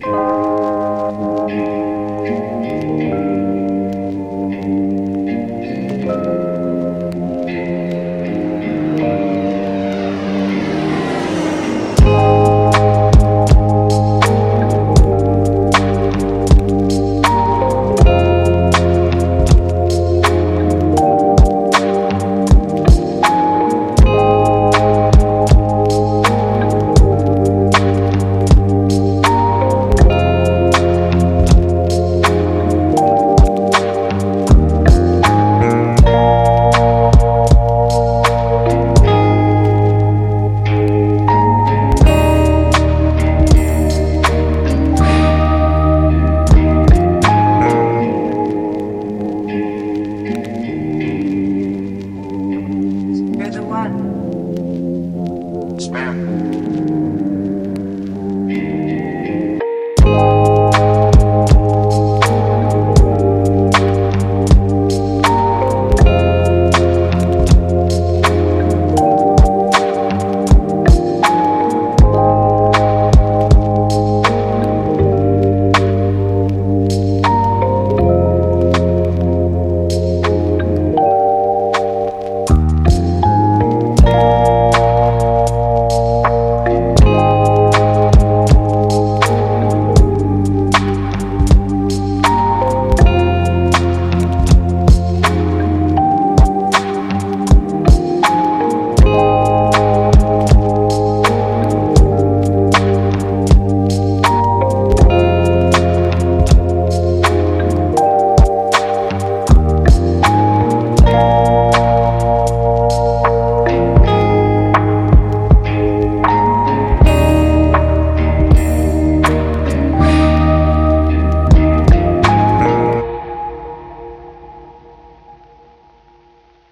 you Spare.